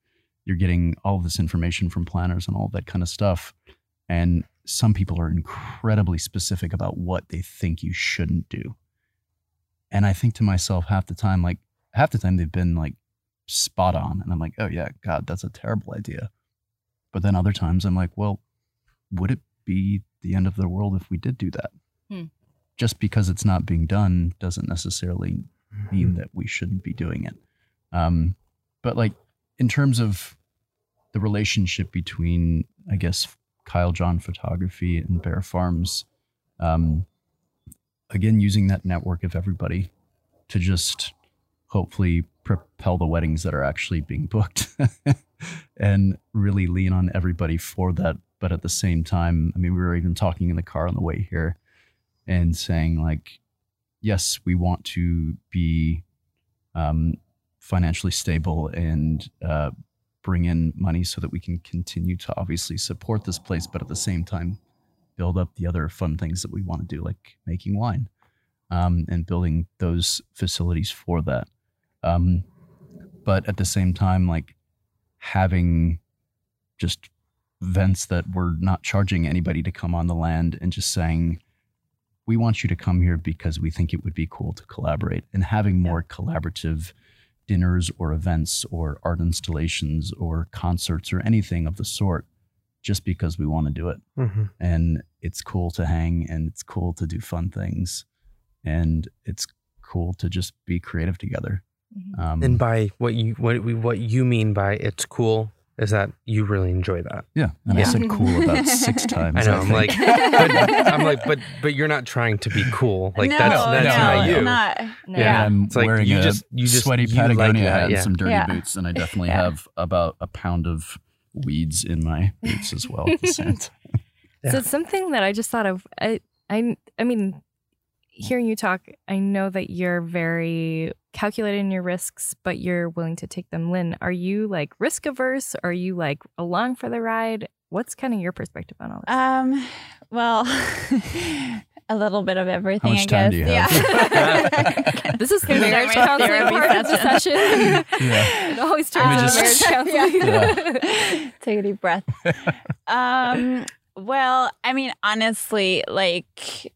you're getting all of this information from planners and all that kind of stuff. And some people are incredibly specific about what they think you shouldn't do. And i think to myself half the time like half the time they've been like spot on. And i'm like oh yeah god that's a terrible idea. But then other times i'm like well would it be the end of the world if we did do that? Hmm. just because it's not being done doesn't necessarily mean that we shouldn't be doing it um, but like in terms of the relationship between i guess kyle john photography and baer farms um, again using that network of everybody to just hopefully propel the weddings that are actually being booked [LAUGHS] and really lean on everybody for that. But at the same time i mean we were even talking in the car on the way here and saying like, yes, we want to be um, financially stable and uh, bring in money so that we can continue to obviously support this place, but at the same time build up the other fun things that we want to do, like making wine um, and building those facilities for that. Um, but at the same time, like having just vents that were not charging anybody to come on the land and just saying, we want you to come here because we think it would be cool to collaborate and having more collaborative dinners or events or art installations or concerts or anything of the sort just because we want to do it. Mhm. And it's cool to hang and it's cool to do fun things and it's cool to just be creative together. Mhm. Um, And by what you what we what you mean by it's cool is that you really enjoy that. yeah, and I Yeah. said cool about [LAUGHS] six times. I know. I'm like, but, I'm like, but but you're not trying to be cool. Like no, that's that's no, not no, you. Not, No. Yeah. I'm It's like wearing you a just- you just- sweaty you like Patagonia that, hat yeah. and some dirty Yeah. boots, and I [LAUGHS] definitely Yeah. have about a pound of weeds in my boots as well at the same time. Yeah. So it's something that I just thought of. I, I, I mean, hearing you talk, I know that you're very calculated in your risks, but you're willing to take them. Linn, are you like risk averse? Are you like along for the ride? What's kind of your perspective on all this? Um, well, [LAUGHS] a little bit of everything, much I time guess. do you have? Yeah. [LAUGHS] this is the Here's marriage my counseling therapy part of the session. session. [LAUGHS] Yeah. it always turns into just- marriage counseling. Yeah. Take a deep breath. Um, well, I mean, honestly, like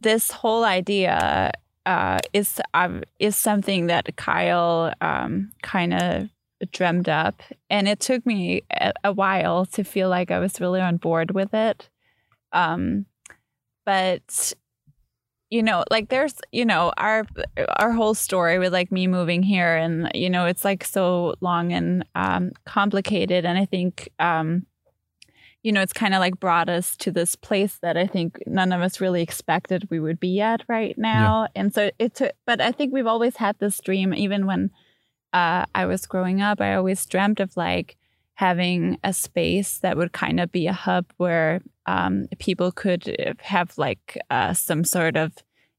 this whole idea uh, is uh, is something that Kyle um, kind of dreamed up, and it took me a, a while to feel like I was really on board with it. Um, but you know like there's you know our our whole story with like me moving here and you know it's like so long and um complicated and i think um you know it's kind of like brought us to this place that i think none of us really expected we would be at right now and so it took but i think we've always had this dream even when uh i was growing up i always dreamt of like having a space that would kind of be a hub where um, people could have like uh, some sort of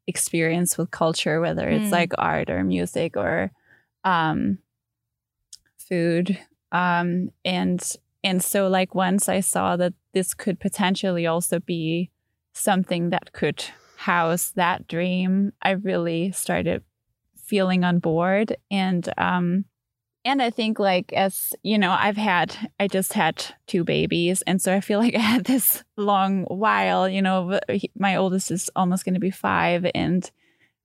experience with culture, whether it's Mm. like art or music or um, food. Um, and and so like once I saw that this could potentially also be something that could house that dream, I really started feeling on board and um and I think like as you know, I've had I just had two babies, and so I feel [LAUGHS] like I had this long while. You know, my oldest is almost going to be five, and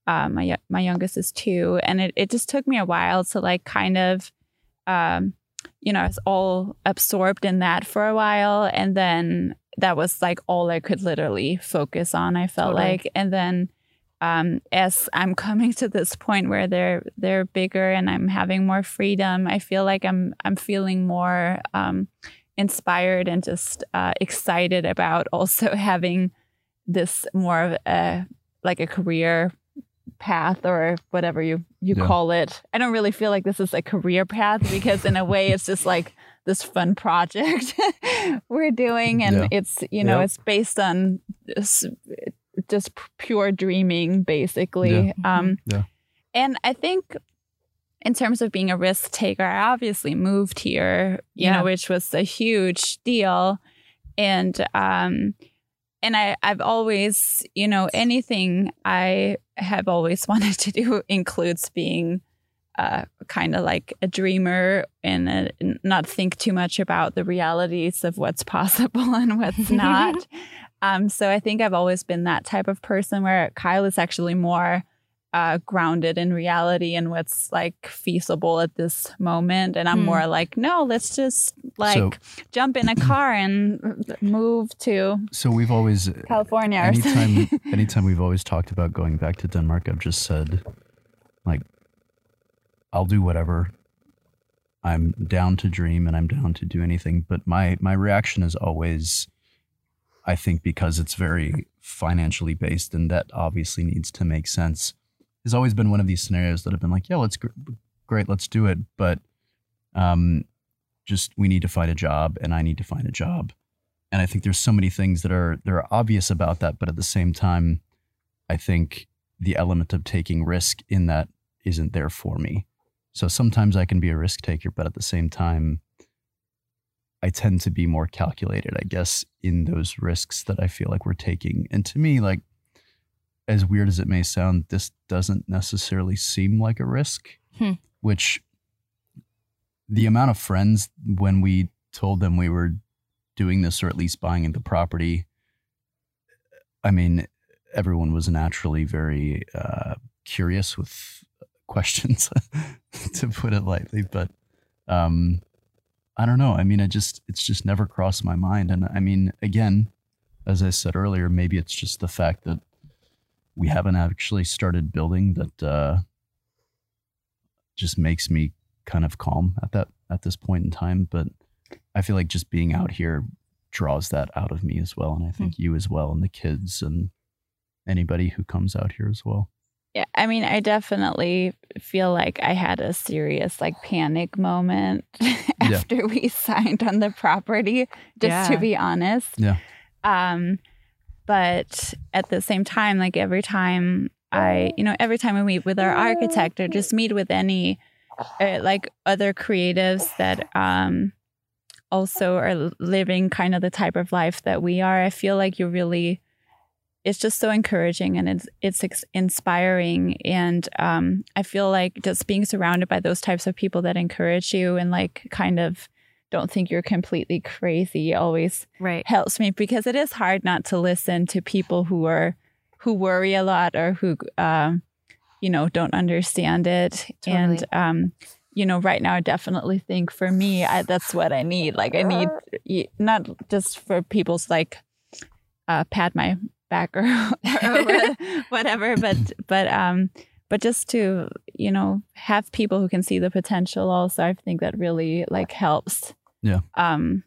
uh, my my youngest is two, and it it just took me a while to like kind of, um, you know, I was all absorbed in that for a while, and then that was like all I could literally focus on. I felt Totally. like, and then um, as I'm [LAUGHS] coming to this point where they're they're bigger and I'm having more freedom, I feel like I'm I'm feeling more um, inspired and just uh, excited about [LAUGHS] also having this more of a like a career path or whatever you you Yeah. call it. I don't really feel like this is a career path because in a way it's just like this fun project [LAUGHS] we're doing and Yeah. it's you know Yep. it's based on this just pure dreaming basically Yeah. um Yeah. and i think in terms of being a risk taker i obviously moved here you Yeah. know which was a huge deal and um and i i've always you know anything i have always [LAUGHS] wanted to do includes being uh, kind of like a dreamer and uh, not think too much about the realities of what's [LAUGHS] possible and what's not. [LAUGHS] um, so I think I've always been that type of person where Kyle is actually more uh, grounded in reality and what's like feasible at this moment. And I'm Hmm. more like, no, let's just like So- jump in a car and move to So we've always California or anytime [LAUGHS] anytime we've always talked about going back to Denmark, I've just said like I'll do whatever. I'm down to dream and I'm down to do anything, but my my reaction is always I think because it's very financially based and that obviously needs to make sense. Has always been one of these scenarios that have been like, yeah, let's gr- great, let's do it, but um just we need to find a job and I need to find a job and I think there's so many things that are that are obvious about that, but at the same time, I think the element of taking risk in that isn't there for me. So sometimes I can be a risk taker, but at the same time, I tend to be more calculated, I guess, in those risks that I feel like we're taking. And to me, like as weird as it may sound, this doesn't necessarily seem like a risk, Hmm. which the amount of friends when we told them we were doing this or at least buying the property, I mean, everyone was naturally very uh, curious with [LAUGHS] questions, to put it lightly. But um, I don't know. I mean, I just it's just never crossed my mind. And I mean, again, as I said earlier, maybe it's just the fact that we haven't actually started building that uh, just makes me kind of calm at that at this point in time. But I feel like just being out here draws that out of me as well, and I think you as well, and the kids and anybody who comes out here as well. Yeah, I mean, I definitely feel like I had a serious like panic moment [LAUGHS] after we signed on the property, just to be honest. Yeah. Um, but at the same time, like every time I, you know, every time we meet with our architect or just meet with any uh, like other creatives that um also are living kind of the type of life that we are, I feel like you really it's just so encouraging and it's it's inspiring. And um, I feel like just being surrounded by those types of people that encourage you and like kind of don't think you're completely crazy. Always Right. helps me because it is hard not to listen to people who are who worry a lot or who um, you know don't understand it. And um, you know right now I definitely think for me I, that's what I need. Like I need [LAUGHS] not just for people's like uh, pat my back or, [LAUGHS] or whatever but but um but just to you know have people who can see the potential also I think that really like helps Yeah. um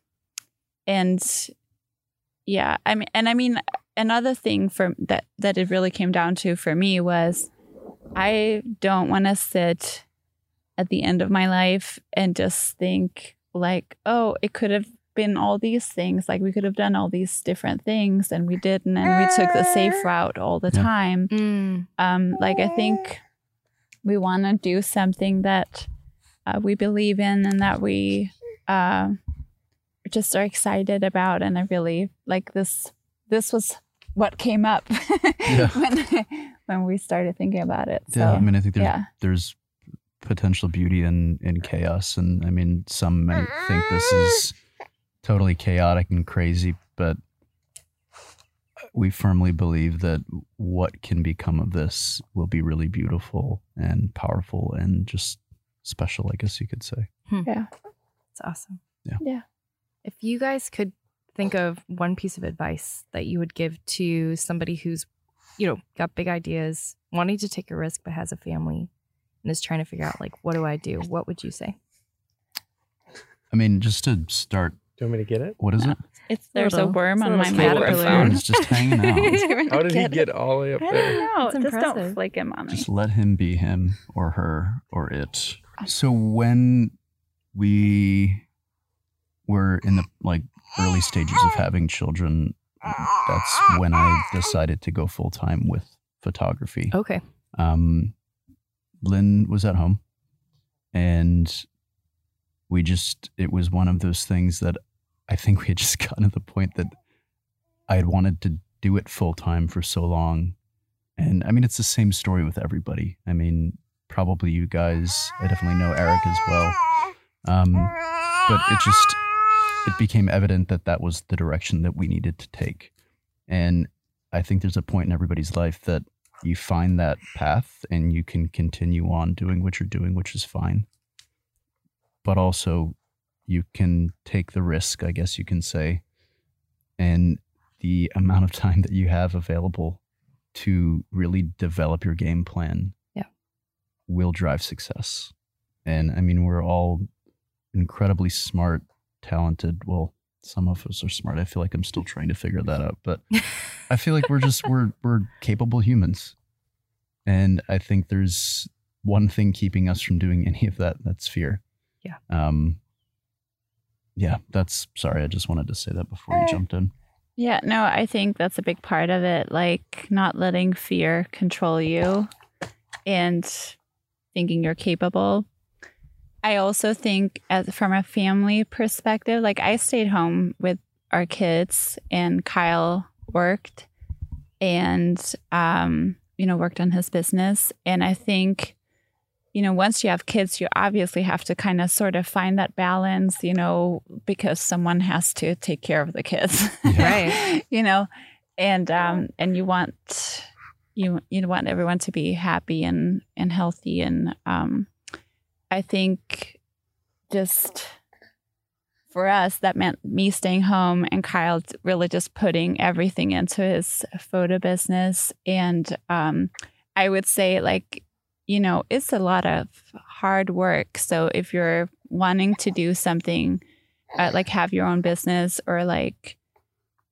and yeah i mean and i mean another thing for that that it really came down to for me was i don't want to sit at the end of my life and just think like oh it could have been all these things like we could have done all these different things and we didn't and we took the safe route all the Yeah. time Mm, um, like I think we want to do something that uh, we believe in and that we uh, just are excited about. And I really like this. This was what came up [LAUGHS] Yeah. when when we started thinking about it. So yeah, I mean, I think there's yeah. there's potential beauty in in chaos, and I mean, some might think this is totally chaotic and crazy, but we firmly believe that what can become of this will be really beautiful and powerful and just special, I guess you could say. It's awesome. Yeah. Yeah. If you guys could think of one piece of advice that you would give to somebody who's, you know, got big ideas, wanting to take a risk but has a family and is trying to figure out like what do I do? What would you say? I mean, just to start, Do you want me to get it? what is it? it's there's a Little- worm it's on my little caterpillar. microphone. It's just [LAUGHS] hanging out. How did he it? get all the way up I there? don't know. That's Just don't impressive. flick him on me. Just let him be him or her or it. So when we were in the like early stages of having children, that's when I decided to go full time with photography. Okay. Um, Linn was at home, and we just it was one of those things that I think we had just [LAUGHS] gotten to the point that I had wanted to do it full time for so long. And I mean, it's the same story with everybody. I mean, probably you guys, I definitely know Eric as well. Um, but it just, it became evident that that was the direction that we needed to take. And I think there's a point in everybody's life that you find that path and you can continue on doing what you're doing, which is fine. But also, you can take the risk, I guess you can say, and the amount of time that you have available to really develop your game plan Yeah. will drive success. And I mean, we're all incredibly smart, talented. Well, some of us are smart. I feel like I'm still trying to figure that out, but [LAUGHS] I feel like we're just we're we're capable humans. And I think there's one thing keeping us from doing any of that. That's fear. Yeah. Um, yeah, that's sorry. I just wanted to say that before you jumped in. Yeah, no, I think that's a big part of it. Like not letting fear control you and thinking you're capable. I also think, as from a family perspective, like I stayed home with our kids and Kyle worked and, um, you know, worked on his business. And I think, you know, once you have kids, you obviously have to kind of sort of find that balance, you know, because someone has to take care of the kids. [LAUGHS] Right. you know, and um and you want you you want everyone to be happy and and healthy and um I think just for us that meant me staying home and Kyle really just putting everything into his photo business. And um I would say like you know it's a lot of hard work. So if you're wanting to do something uh, like have your own business or like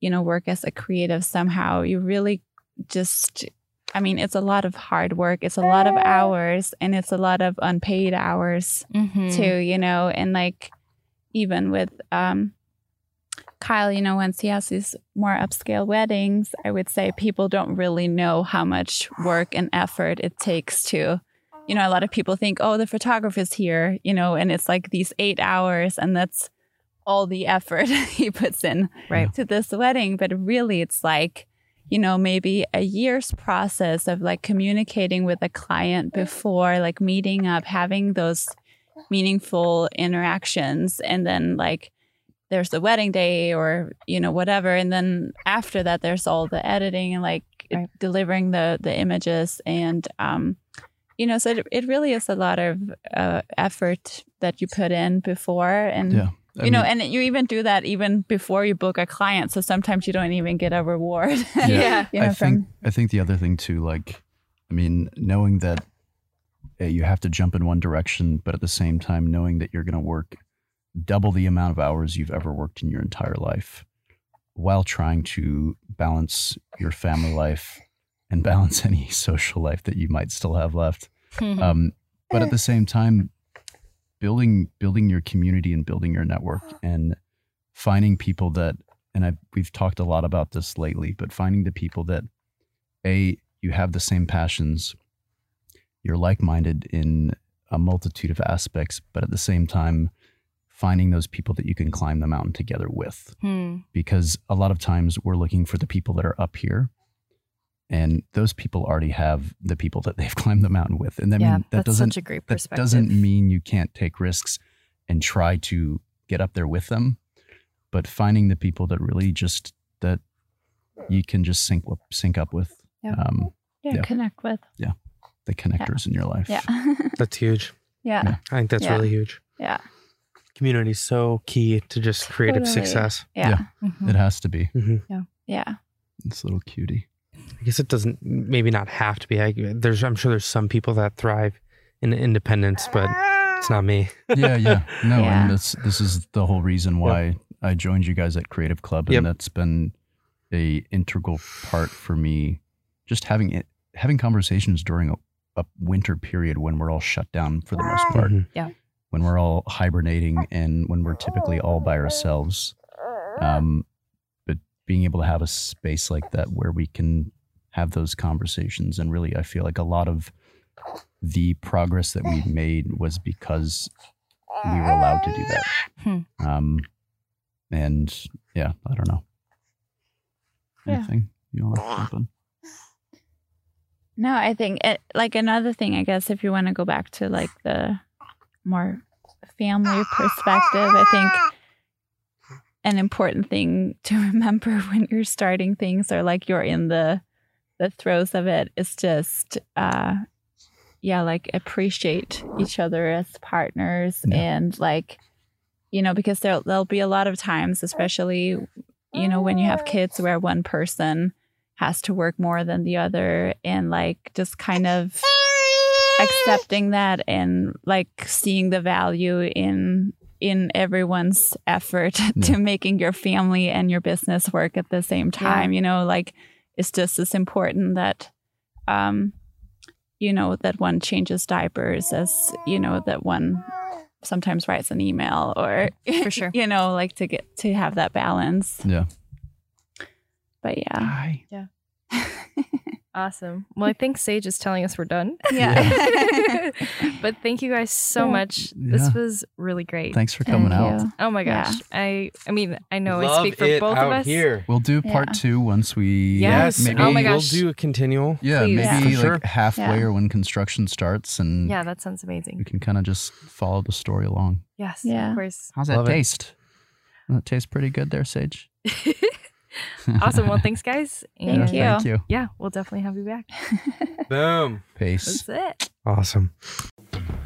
you know work as a creative somehow you really just i mean it's a lot of hard work it's a lot of hours and it's a lot of unpaid hours Mhm. too you know and like even with um Kyle, you know, once he has these more upscale weddings, I would say people don't really know how much work and effort it takes to, you know, a lot of people think, oh, the photographer's here, you know, and it's like these eight hours and that's all the effort [LAUGHS] he puts in Right. to this wedding. But really, it's like, you know, maybe a year's process of like communicating with a client before, like meeting up, having those meaningful interactions, and then like there's the wedding day or you know whatever, and then after that there's all the editing and like Right. delivering the the images and um you know so it, it really is a lot of uh, effort that you put in before and Yeah. I you know, and you even do that even before you book a client. So sometimes you don't even get a reward. [LAUGHS] Yeah. you know, I from think I think the other thing too, like, I mean, knowing that uh, you have to jump in one direction, but at the same time knowing that you're going to work double the amount of hours you've ever worked in your entire life, while trying to balance your family life and [LAUGHS] balance any social life that you might still have left. [LAUGHS] Um, but at the same time, building building your community and building your network and finding people that and I we've talked a lot about this lately, but finding the people that a you have the same passions, you're like minded in a multitude of aspects, but at the same time, finding those people that you can climb the mountain together with Hmm. because a lot of times we're looking for the people that are up here and those people already have the people that they've [LAUGHS] climbed the mountain with and I yeah, mean that that's doesn't such a great that doesn't mean you can't take risks and try to get up there with them but finding the people that really just that you can just sync up sync up with Yeah. um, yeah, yeah. connect with. the connectors in your life Yeah. [LAUGHS] That's huge. yeah. Yeah. I think that's Yeah. really huge. Yeah. Community is so key to just creative Totally. success. Yeah. Yeah. Mhm. it has to be hmm Yeah. this little cutie I guess it doesn't maybe not have to be. I, there's I'm sure there's some people that thrive in independence, but it's not me. [LAUGHS] yeah yeah no Yeah. and this this is the whole reason why i joined you guys at creative club and Yep. that's been a integral part for me just having it having conversations during a, a winter period when we're all shut down for the most part Mhm. when we're all hibernating and when we're typically all by ourselves um but being able to have a space like that where we can have those conversations and really i feel like a lot of the progress that we made was because we were allowed to do that. Hmm. Um, and yeah, I don't know. Yeah. Anything you want to jump? No, I think it, like another thing, I guess, if you want to go back to like the more family perspective, I think an important thing to [LAUGHS] remember when you're starting things or like you're in the the throes of it is just uh yeah, like appreciate each other as partners Yeah. and like you know, because there there'll be a lot of times, especially you know, when you have kids where one person has to work more than the other and like just kind of accepting that and like seeing the value in in everyone's effort [LAUGHS] to making your family and your business work at the same time you know like it's just as important that um you know that one changes diapers as you know that one sometimes writes an email or For sure. [LAUGHS] you know, like to get to have that balance. Yeah. But yeah. Hi. Awesome. Well, I think Sage is telling us we're done. Yeah. [LAUGHS] [LAUGHS] but thank you guys so Yeah. much. Yeah. This was really great. Thanks for coming Thank out. you. Oh my Yeah. gosh. I I mean, I know I Love speak for it both out of us. here. We'll do part Yeah. two once we Yes. maybe Oh my gosh. we'll do a continual. yeah Please. maybe Yeah. Like sure. halfway Yeah. or when construction starts and Yeah, that sounds amazing. we can kind of just follow the story along. Yes, Yeah. of course. How's that Love it. taste? That tastes pretty good there, Sage. [LAUGHS] [LAUGHS] awesome. Well, thanks guys. Thank And you. Uh, Thank you. Yeah, we'll definitely have you back. [LAUGHS] Boom. Peace. That's it. Awesome.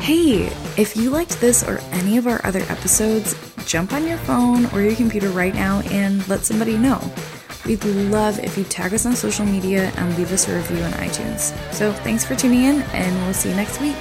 Hey, if you liked this or any of our other episodes, jump on your phone or your computer right now and let somebody know. We'd love if you tag us on social media and leave us a review on iTunes. So thanks for tuning in, and we'll see you next week.